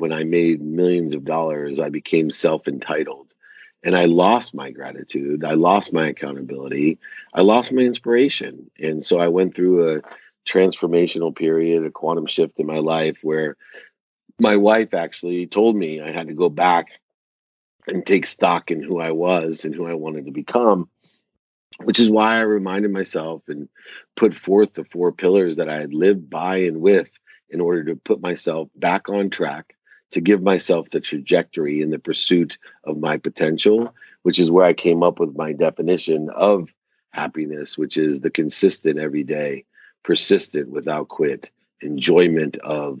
when I made millions of dollars, I became self entitled and I lost my gratitude. I lost my accountability. I lost my inspiration. And so I went through a transformational period, a quantum shift in my life where my wife actually told me I had to go back and take stock in who I was and who I wanted to become, which is why I reminded myself and put forth the four pillars that I had lived by and with in order to put myself back on track to give myself the trajectory in the pursuit of my potential, which is where I came up with my definition of happiness, which is the consistent every day, persistent without quit, enjoyment of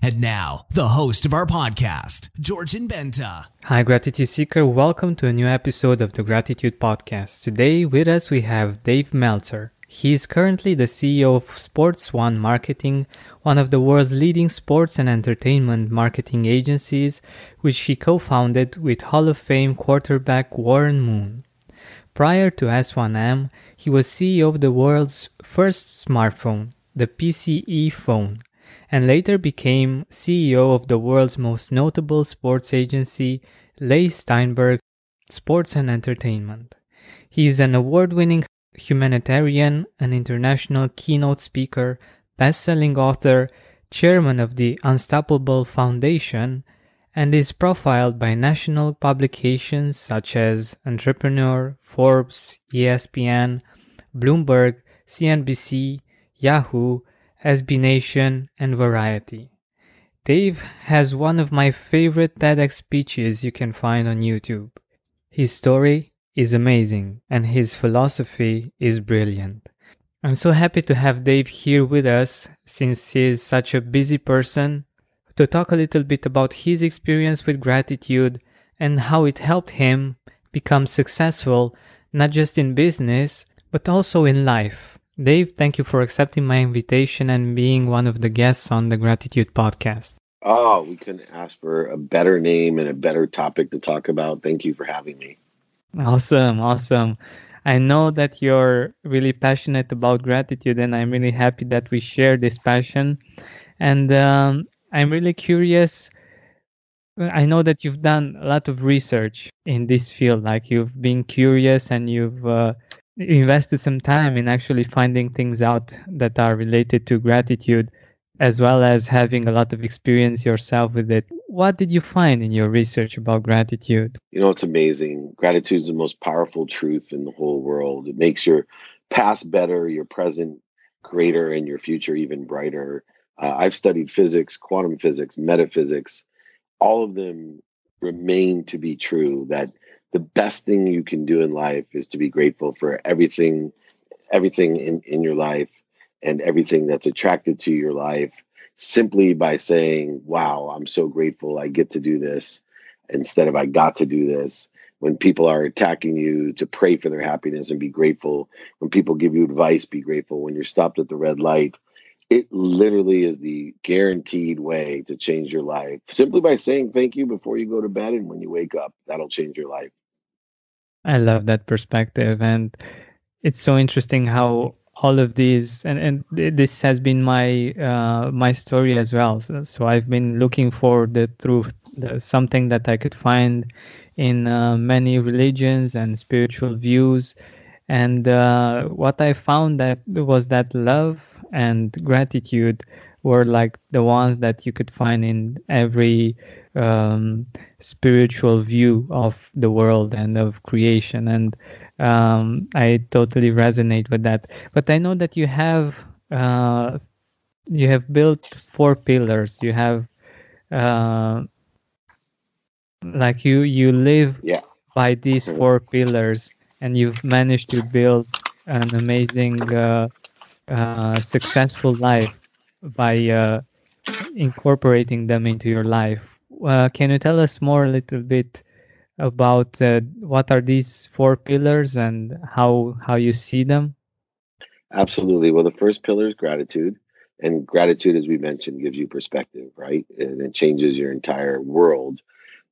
And now, the host of our podcast, Georgian Benta. Hi, Gratitude Seeker. Welcome to a new episode of the Gratitude Podcast. Today with us we have Dave Meltzer. He is currently the CEO of Sports One Marketing, one of the world's leading sports and entertainment marketing agencies, which he co-founded with Hall of Fame quarterback Warren Moon. Prior to S1M, he was CEO of the world's first smartphone, the PCE phone and later became CEO of the world's most notable sports agency, Leigh Steinberg Sports and Entertainment. He is an award winning humanitarian, an international keynote speaker, best selling author, chairman of the Unstoppable Foundation, and is profiled by national publications such as Entrepreneur, Forbes, ESPN, Bloomberg, CNBC, Yahoo, SB Nation, and Variety. Dave has one of my favorite TEDx speeches you can find on YouTube. His story is amazing and his philosophy is brilliant. I'm so happy to have Dave here with us since he is such a busy person to talk a little bit about his experience with gratitude and how it helped him become successful not just in business but also in life. Dave, thank you for accepting my invitation and being one of the guests on the Gratitude Podcast. Oh, we couldn't ask for a better name and a better topic to talk about. Thank you for having me. Awesome, awesome. I know that you're really passionate about gratitude, and I'm really happy that we share this passion. And um, I'm really curious. I know that you've done a lot of research in this field, like you've been curious and you've uh, invested some time in actually finding things out that are related to gratitude as well as having a lot of experience yourself with it. What did you find in your research about gratitude? You know, it's amazing. Gratitude is the most powerful truth in the whole world. It makes your past better, your present greater, and your future even brighter. Uh, I've studied physics, quantum physics, metaphysics. All of them remain to be true that the best thing you can do in life is to be grateful for everything everything in, in your life and everything that's attracted to your life simply by saying wow i'm so grateful i get to do this instead of i got to do this. When people are attacking you to pray for their happiness and be grateful when people give you advice be grateful. When you're stopped at the red light it literally is the guaranteed way to change your life. Simply by saying thank you before you go to bed and when you wake up that'll change your life. I love that perspective, and it's so interesting how all of these and and this has been my uh, my story as well. So, so, I've been looking for the truth, the, something that I could find in uh, many religions and spiritual views, and uh, what I found that was that love and gratitude were like the ones that you could find in every um, spiritual view of the world and of creation and um, i totally resonate with that but i know that you have uh, you have built four pillars you have uh, like you you live yeah. by these mm-hmm. four pillars and you've managed to build an amazing uh, uh, successful life by uh, incorporating them into your life uh, can you tell us more a little bit about uh, what are these four pillars and how how you see them? Absolutely. Well, the first pillar is gratitude. And gratitude, as we mentioned, gives you perspective, right? And it changes your entire world.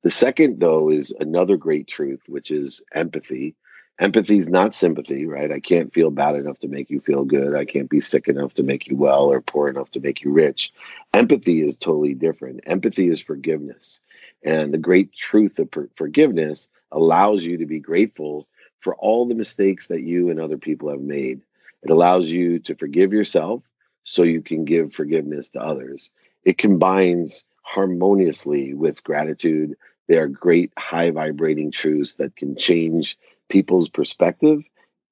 The second, though, is another great truth, which is empathy. Empathy is not sympathy, right? I can't feel bad enough to make you feel good. I can't be sick enough to make you well or poor enough to make you rich. Empathy is totally different. Empathy is forgiveness. And the great truth of forgiveness allows you to be grateful for all the mistakes that you and other people have made. It allows you to forgive yourself so you can give forgiveness to others. It combines harmoniously with gratitude. They are great high vibrating truths that can change people's perspective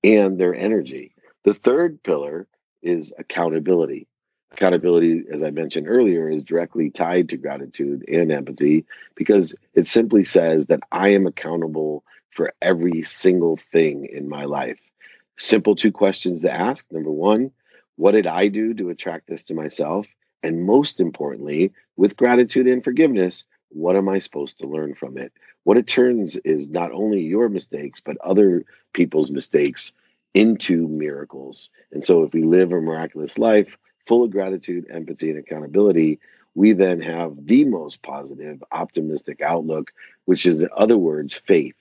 and their energy. The third pillar is accountability. Accountability, as I mentioned earlier, is directly tied to gratitude and empathy because it simply says that I am accountable for every single thing in my life. Simple two questions to ask. Number one, what did I do to attract this to myself? And most importantly, with gratitude and forgiveness, what am I supposed to learn from it? What it turns is not only your mistakes, but other people's mistakes into miracles. And so, if we live a miraculous life full of gratitude, empathy, and accountability, we then have the most positive, optimistic outlook, which is, in other words, faith.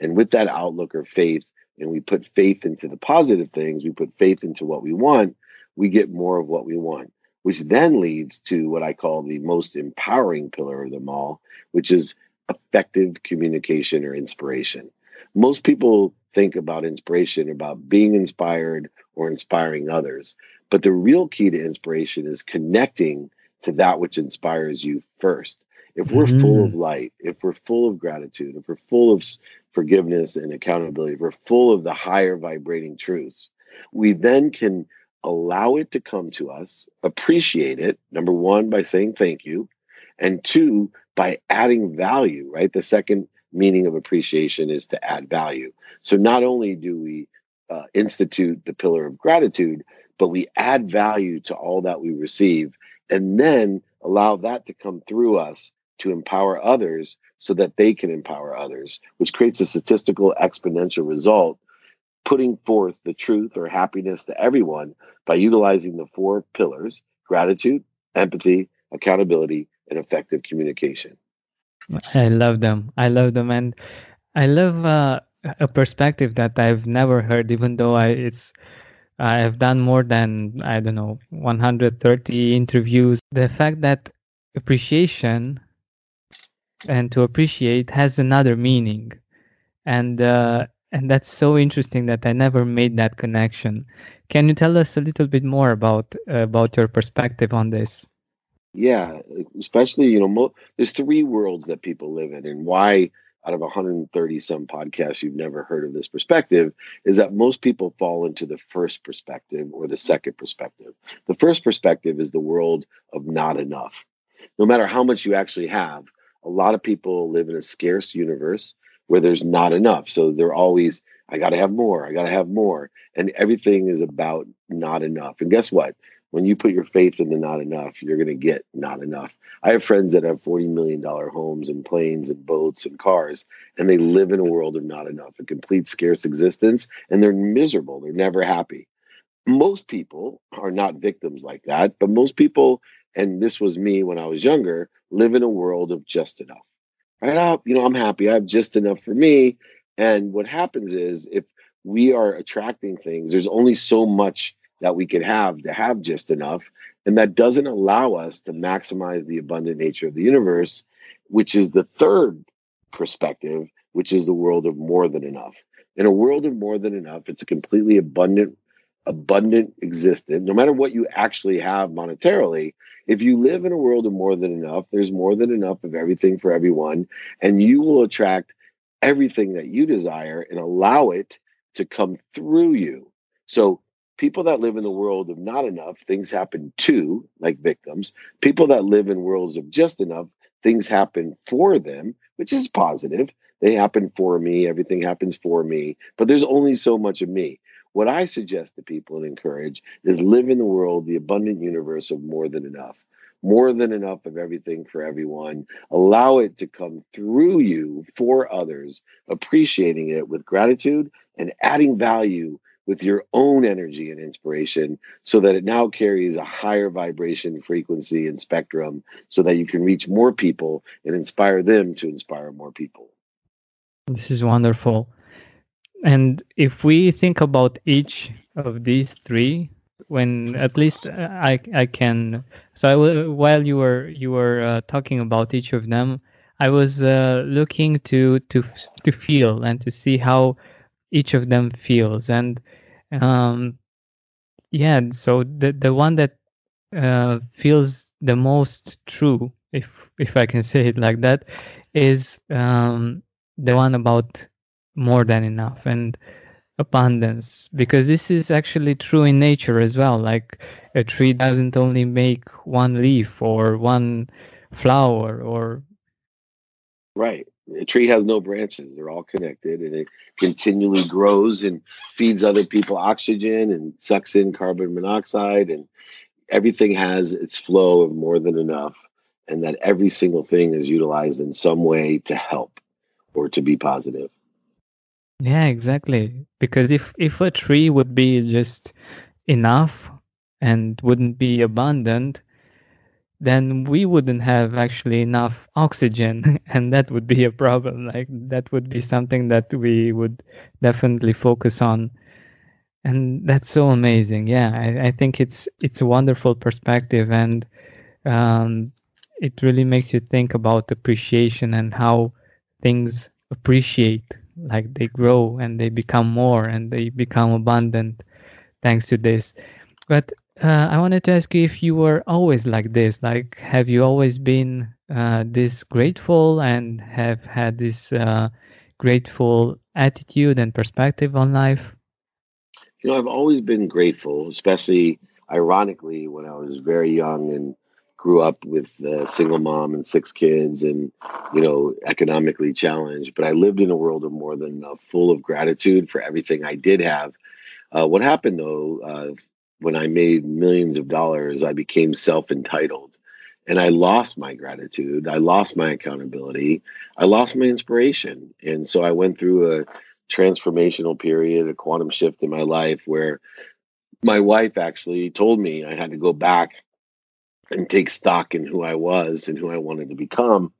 And with that outlook or faith, and we put faith into the positive things, we put faith into what we want, we get more of what we want which then leads to what I call the most empowering pillar of them all, which is effective communication or inspiration. Most people think about inspiration about being inspired or inspiring others, but the real key to inspiration is connecting to that which inspires you first. If we're mm-hmm. full of light, if we're full of gratitude, if we're full of forgiveness and accountability, if we're full of the higher vibrating truths, we then can allow it to come to us, appreciate it, number one, by saying thank you, and two, by adding value, right? The second meaning of appreciation is to add value. So not only do we uh, institute the pillar of gratitude, but we add value to all that we receive and then allow that to come through us to empower others so that they can empower others, which creates a statistical exponential result putting forth the truth or happiness to everyone by utilizing the four pillars gratitude, empathy, accountability, and effective communication. I love them. I love them. And I love uh, a perspective that I've never heard, even though I, it's I have done more than I don't know 130 interviews. The fact that appreciation and to appreciate has another meaning, and uh, and that's so interesting that I never made that connection. Can you tell us a little bit more about uh, about your perspective on this? Yeah, especially you know, mo- there's three worlds that people live in, and why out of 130 some podcasts you've never heard of this perspective is that most people fall into the first perspective or the second perspective. The first perspective is the world of not enough. No matter how much you actually have, a lot of people live in a scarce universe where there's not enough. So they're always, I got to have more, I got to have more. And everything is about not enough. And guess what? When you put your faith in the not enough, you're going to get not enough. I have friends that have $40 million homes and planes and boats and cars, and they live in a world of not enough, a complete scarce existence, and they're miserable. They're never happy. Most people are not victims like that, but most people, and this was me when I was younger, live in a world of just enough right up, you know, I'm happy. I have just enough for me. And what happens is if we are attracting things, there's only so much that we could have to have just enough. And that doesn't allow us to maximize the abundant nature of the universe, which is the third perspective, which is the world of more than enough. In a world of more than enough, it's a completely abundant, abundant existence. No matter what you actually have monetarily, if you live in a world of more than enough, there's more than enough of everything for everyone, and you will attract everything that you desire and allow it to come through you. So, people that live in the world of not enough, things happen to, like victims. People that live in worlds of just enough, things happen for them, which is positive. They happen for me, everything happens for me, but there's only so much of me. What I suggest to people and encourage is live in the world, the abundant universe of more than enough. more than enough of everything for everyone. Allow it to come through you for others, appreciating it with gratitude and adding value with your own energy and inspiration so that it now carries a higher vibration frequency and spectrum so that you can reach more people and inspire them to inspire more people. This is wonderful. And if we think about each of these three, when at least I I can so I, while you were you were uh, talking about each of them, I was uh, looking to to to feel and to see how each of them feels. And um yeah so the the one that uh, feels the most true if if I can say it like that is um the one about more than enough and abundance because this is actually true in nature as well. Like a tree doesn't only make one leaf or one flower or right. A tree has no branches. They're all connected and it continually grows and feeds other people oxygen and sucks in carbon monoxide and everything has its flow of more than enough and that every single thing is utilized in some way to help or to be positive yeah, exactly. Because if if a tree would be just enough and wouldn't be abundant, then we wouldn't have actually enough oxygen and that would be a problem. Like that would be something that we would definitely focus on. And that's so amazing. Yeah i, I think it's it's a wonderful perspective and um, it really makes you think about appreciation and how things appreciate like they grow and they become more and they become abundant thanks to this. But uh, i wanted to ask you if you were always like this like have you always been uh, this grateful and have had this uh, grateful attitude and perspective on life? You know i've always been grateful especially ironically when i was very young and grew up with a single mom and six kids and you know economically challenged but i lived in a world of more than enough full of gratitude for everything i did have. Uh, what happened though uh, when i made millions of dollars i became self-entitled and i lost my gratitude i lost my accountability i lost my inspiration and so i went through a transformational period a quantum shift in my life where my wife actually told me i had to go back and take stock in who I was and who I wanted to become,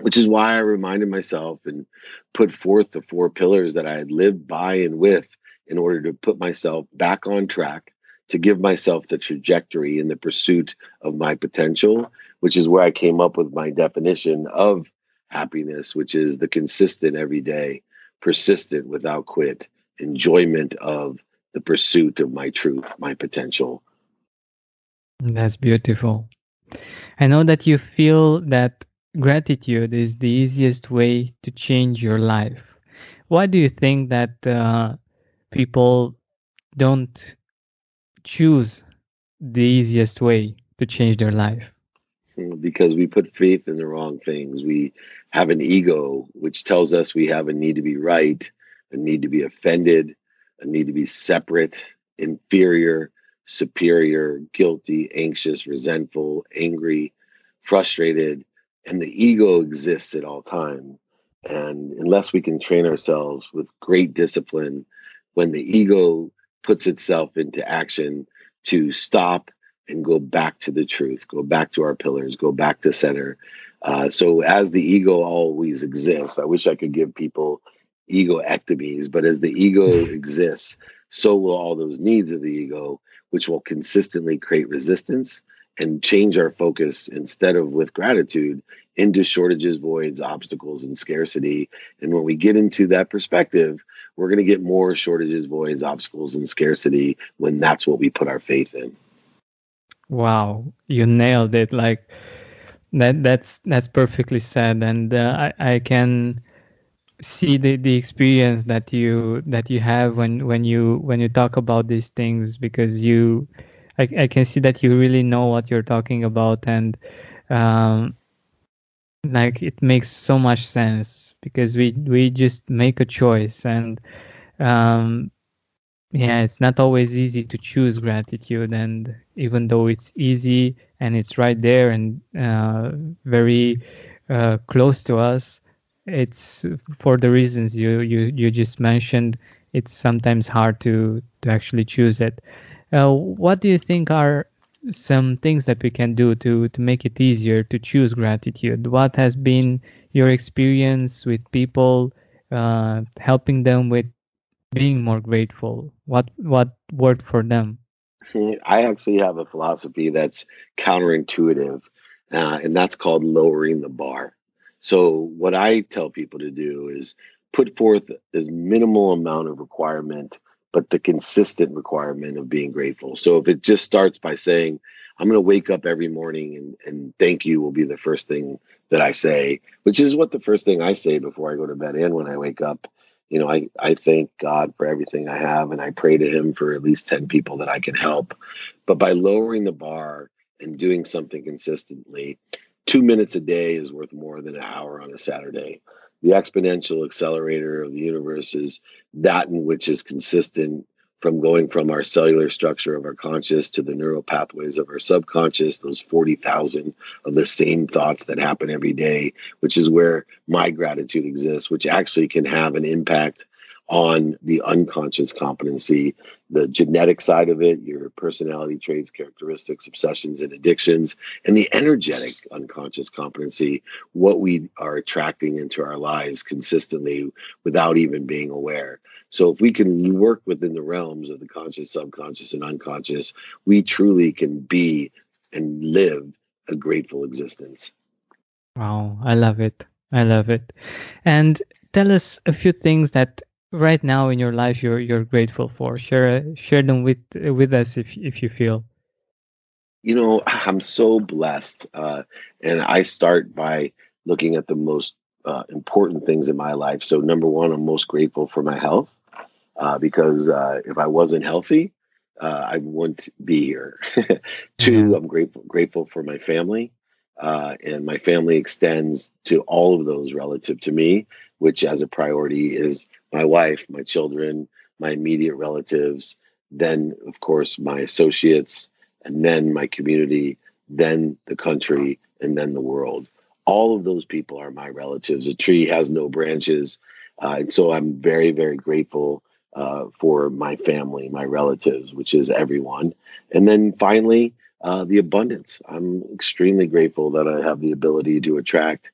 which is why I reminded myself and put forth the four pillars that I had lived by and with in order to put myself back on track, to give myself the trajectory in the pursuit of my potential, which is where I came up with my definition of happiness, which is the consistent every day, persistent without quit, enjoyment of the pursuit of my truth, my potential, that's beautiful. I know that you feel that gratitude is the easiest way to change your life. Why do you think that uh, people don't choose the easiest way to change their life? Because we put faith in the wrong things. We have an ego which tells us we have a need to be right, a need to be offended, a need to be separate, inferior, superior, guilty, anxious, resentful, angry, frustrated, and the ego exists at all time. And unless we can train ourselves with great discipline, when the ego puts itself into action to stop and go back to the truth, go back to our pillars, go back to center. Uh, so as the ego always exists, I wish I could give people ego ectomies, but as the ego exists, so will all those needs of the ego which will consistently create resistance and change our focus instead of with gratitude into shortages, voids, obstacles, and scarcity. And when we get into that perspective, we're going to get more shortages, voids, obstacles, and scarcity when that's what we put our faith in. Wow, you nailed it! Like that. That's that's perfectly said, and uh, I I can see the, the experience that you that you have when when you when you talk about these things because you I, I can see that you really know what you're talking about and um like it makes so much sense because we we just make a choice and um yeah, it's not always easy to choose gratitude. And even though it's easy and it's right there and uh, very uh, close to us, it's for the reasons you, you, you just mentioned, it's sometimes hard to, to actually choose it. Uh, what do you think are some things that we can do to, to make it easier to choose gratitude? What has been your experience with people uh, helping them with being more grateful? What what worked for them? I actually have a philosophy that's counterintuitive, uh, and that's called lowering the bar. So, what I tell people to do is put forth as minimal amount of requirement, but the consistent requirement of being grateful. So, if it just starts by saying, I'm going to wake up every morning and, and thank you will be the first thing that I say, which is what the first thing I say before I go to bed and when I wake up you know, I, I thank God for everything I have and I pray to Him for at least 10 people that I can help. But by lowering the bar and doing something consistently, two minutes a day is worth more than an hour on a Saturday. The exponential accelerator of the universe is that in which is consistent from going from our cellular structure of our conscious to the neural pathways of our subconscious, those 40,000 of the same thoughts that happen every day, which is where my gratitude exists, which actually can have an impact on the unconscious competency, the genetic side of it, your personality traits, characteristics, obsessions, and addictions, and the energetic unconscious competency, what we are attracting into our lives consistently without even being aware. So, if we can work within the realms of the conscious, subconscious, and unconscious, we truly can be and live a grateful existence. Wow, I love it. I love it. And tell us a few things that right now in your life you're you're grateful for. Share share them with with us if if you feel. You know i'm so blessed uh, and i start by looking at the most uh, important things in my life. So number one i'm most grateful for my health uh, because uh, if i wasn't healthy uh, i wouldn't be here. 2 mm-hmm. i'm grateful grateful for my family uh, and my family extends to all of those relative to me which as a priority is my wife, my children, my immediate relatives, then, of course, my associates, and then my community, then the country, and then the world. All of those people are my relatives. A tree has no branches. Uh, and so I'm very, very grateful uh, for my family, my relatives, which is everyone. And then finally, uh, the abundance. I'm extremely grateful that I have the ability to attract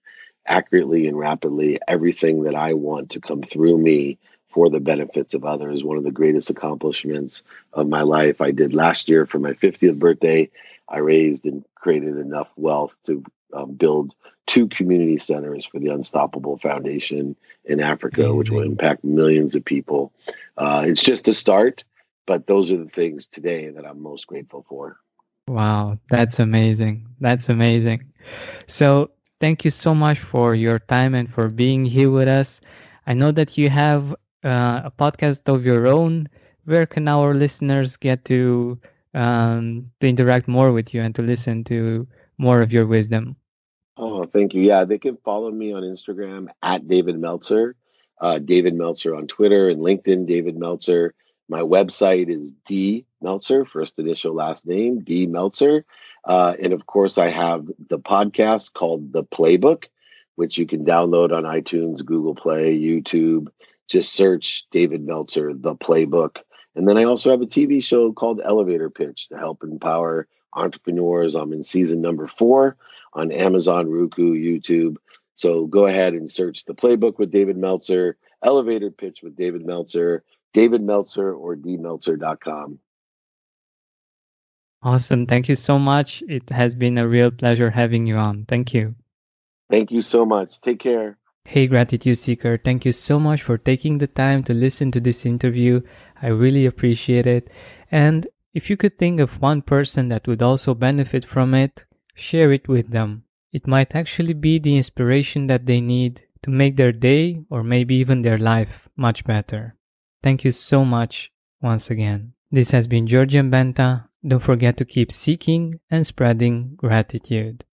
accurately and rapidly everything that I want to come through me for the benefits of others. One of the greatest accomplishments of my life I did last year for my 50th birthday. I raised and created enough wealth to um, build two community centers for the Unstoppable Foundation in Africa, Amazing. which will impact millions of people. Uh, it's just a start, but those are the things today that I'm most grateful for. Wow, that's amazing. That's amazing. So, thank you so much for your time and for being here with us. I know that you have uh, a podcast of your own. Where can our listeners get to um, to interact more with you and to listen to more of your wisdom? Oh, thank you. Yeah, they can follow me on Instagram at David Meltzer, uh, David Meltzer on Twitter and LinkedIn, David Meltzer. My website is D Meltzer, first initial last name, D Meltzer. Uh, and of course, I have the podcast called The Playbook, which you can download on iTunes, Google Play, YouTube. Just search David Meltzer, The Playbook. And then I also have a TV show called Elevator Pitch to help empower entrepreneurs. I'm in season number four on Amazon, Roku, YouTube. So go ahead and search The Playbook with David Meltzer, Elevator Pitch with David Meltzer, David Meltzer, or dmeltzer.com. Awesome. Thank you so much. It has been a real pleasure having you on. Thank you. Thank you so much. Take care. Hey, Gratitude Seeker. Thank you so much for taking the time to listen to this interview. I really appreciate it. And if you could think of one person that would also benefit from it, share it with them. It might actually be the inspiration that they need to make their day or maybe even their life much better. Thank you so much once again. This has been Georgian Benta don't forget to keep seeking and spreading gratitude.